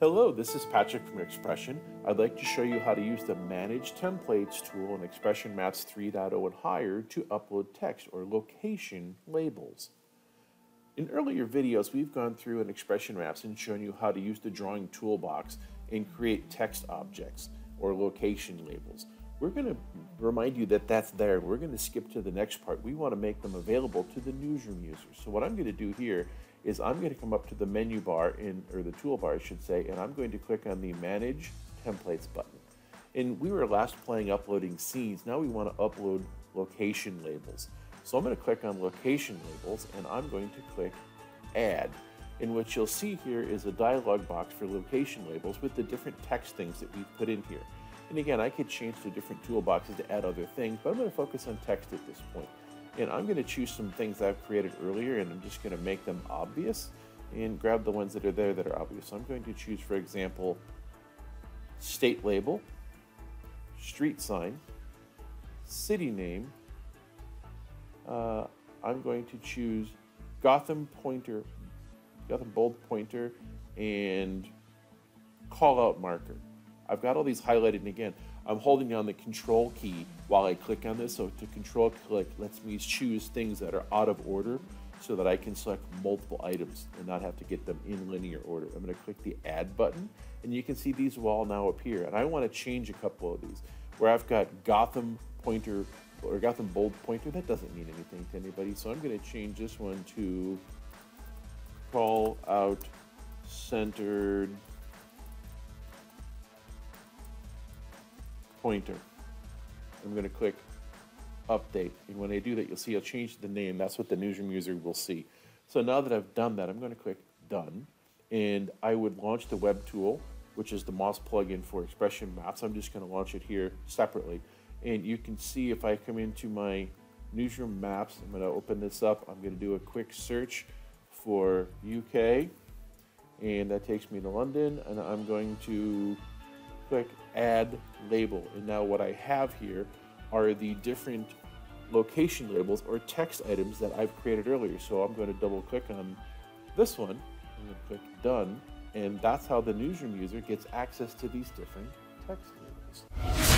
Hello, this is Patrick from XPression. I'd like to show you how to use the Manage Templates tool in XPression Maps 3.0 and higher to upload text or location labels. In earlier videos, we've gone through in XPression Maps and shown you how to use the drawing toolbox and create text objects or location labels. We're going to remind you that that's there. We're going to skip to the next part. We want to make them available to the newsroom users. So what I'm going to do here is I'm going to come up to the menu bar in, or the toolbar, I should say, and I'm going to click on the Manage Templates button. And we were last playing uploading scenes. Now we want to upload location labels. So I'm going to click on location labels and I'm going to click add. And what you'll see here is a dialog box for location labels with the different text things that we've put in here. And again, I could change the different toolboxes to add other things, but I'm going to focus on text at this point. And I'm going to choose some things I've created earlier and I'm just going to make them obvious and grab the ones that are there that are obvious. So I'm going to choose, for example, state label, street sign, city name. Uh, I'm going to choose Gotham pointer, Gotham bold pointer, and call out marker. I've got all these highlighted and again. I'm holding down the control key while I click on this. So to control click lets me choose things that are out of order so that I can select multiple items and not have to get them in linear order. I'm to click the add button and you can see these will all now appear. And I want to change a couple of these where I've got Gotham pointer or Gotham bold pointer. That doesn't mean anything to anybody. So I'm to change this one to call out centered pointer. I'm going to click update. And when I do that, you'll see I'll change the name. That's what the newsroom user will see. So now that I've done that, I'm going to click done. And I would launch the web tool, which is the MOS plugin for XPression maps. I'm just going to launch it here separately. And you can see if I come into my newsroom maps, I'm going to open this up. I'm going to do a quick search for UK. And that takes me to London. And I'm going to click add label. And now what I have here are the different location labels or text items that I've created earlier. So I'm going to double click on this one. I'm going to click done. And that's how the newsroom user gets access to these different text labels.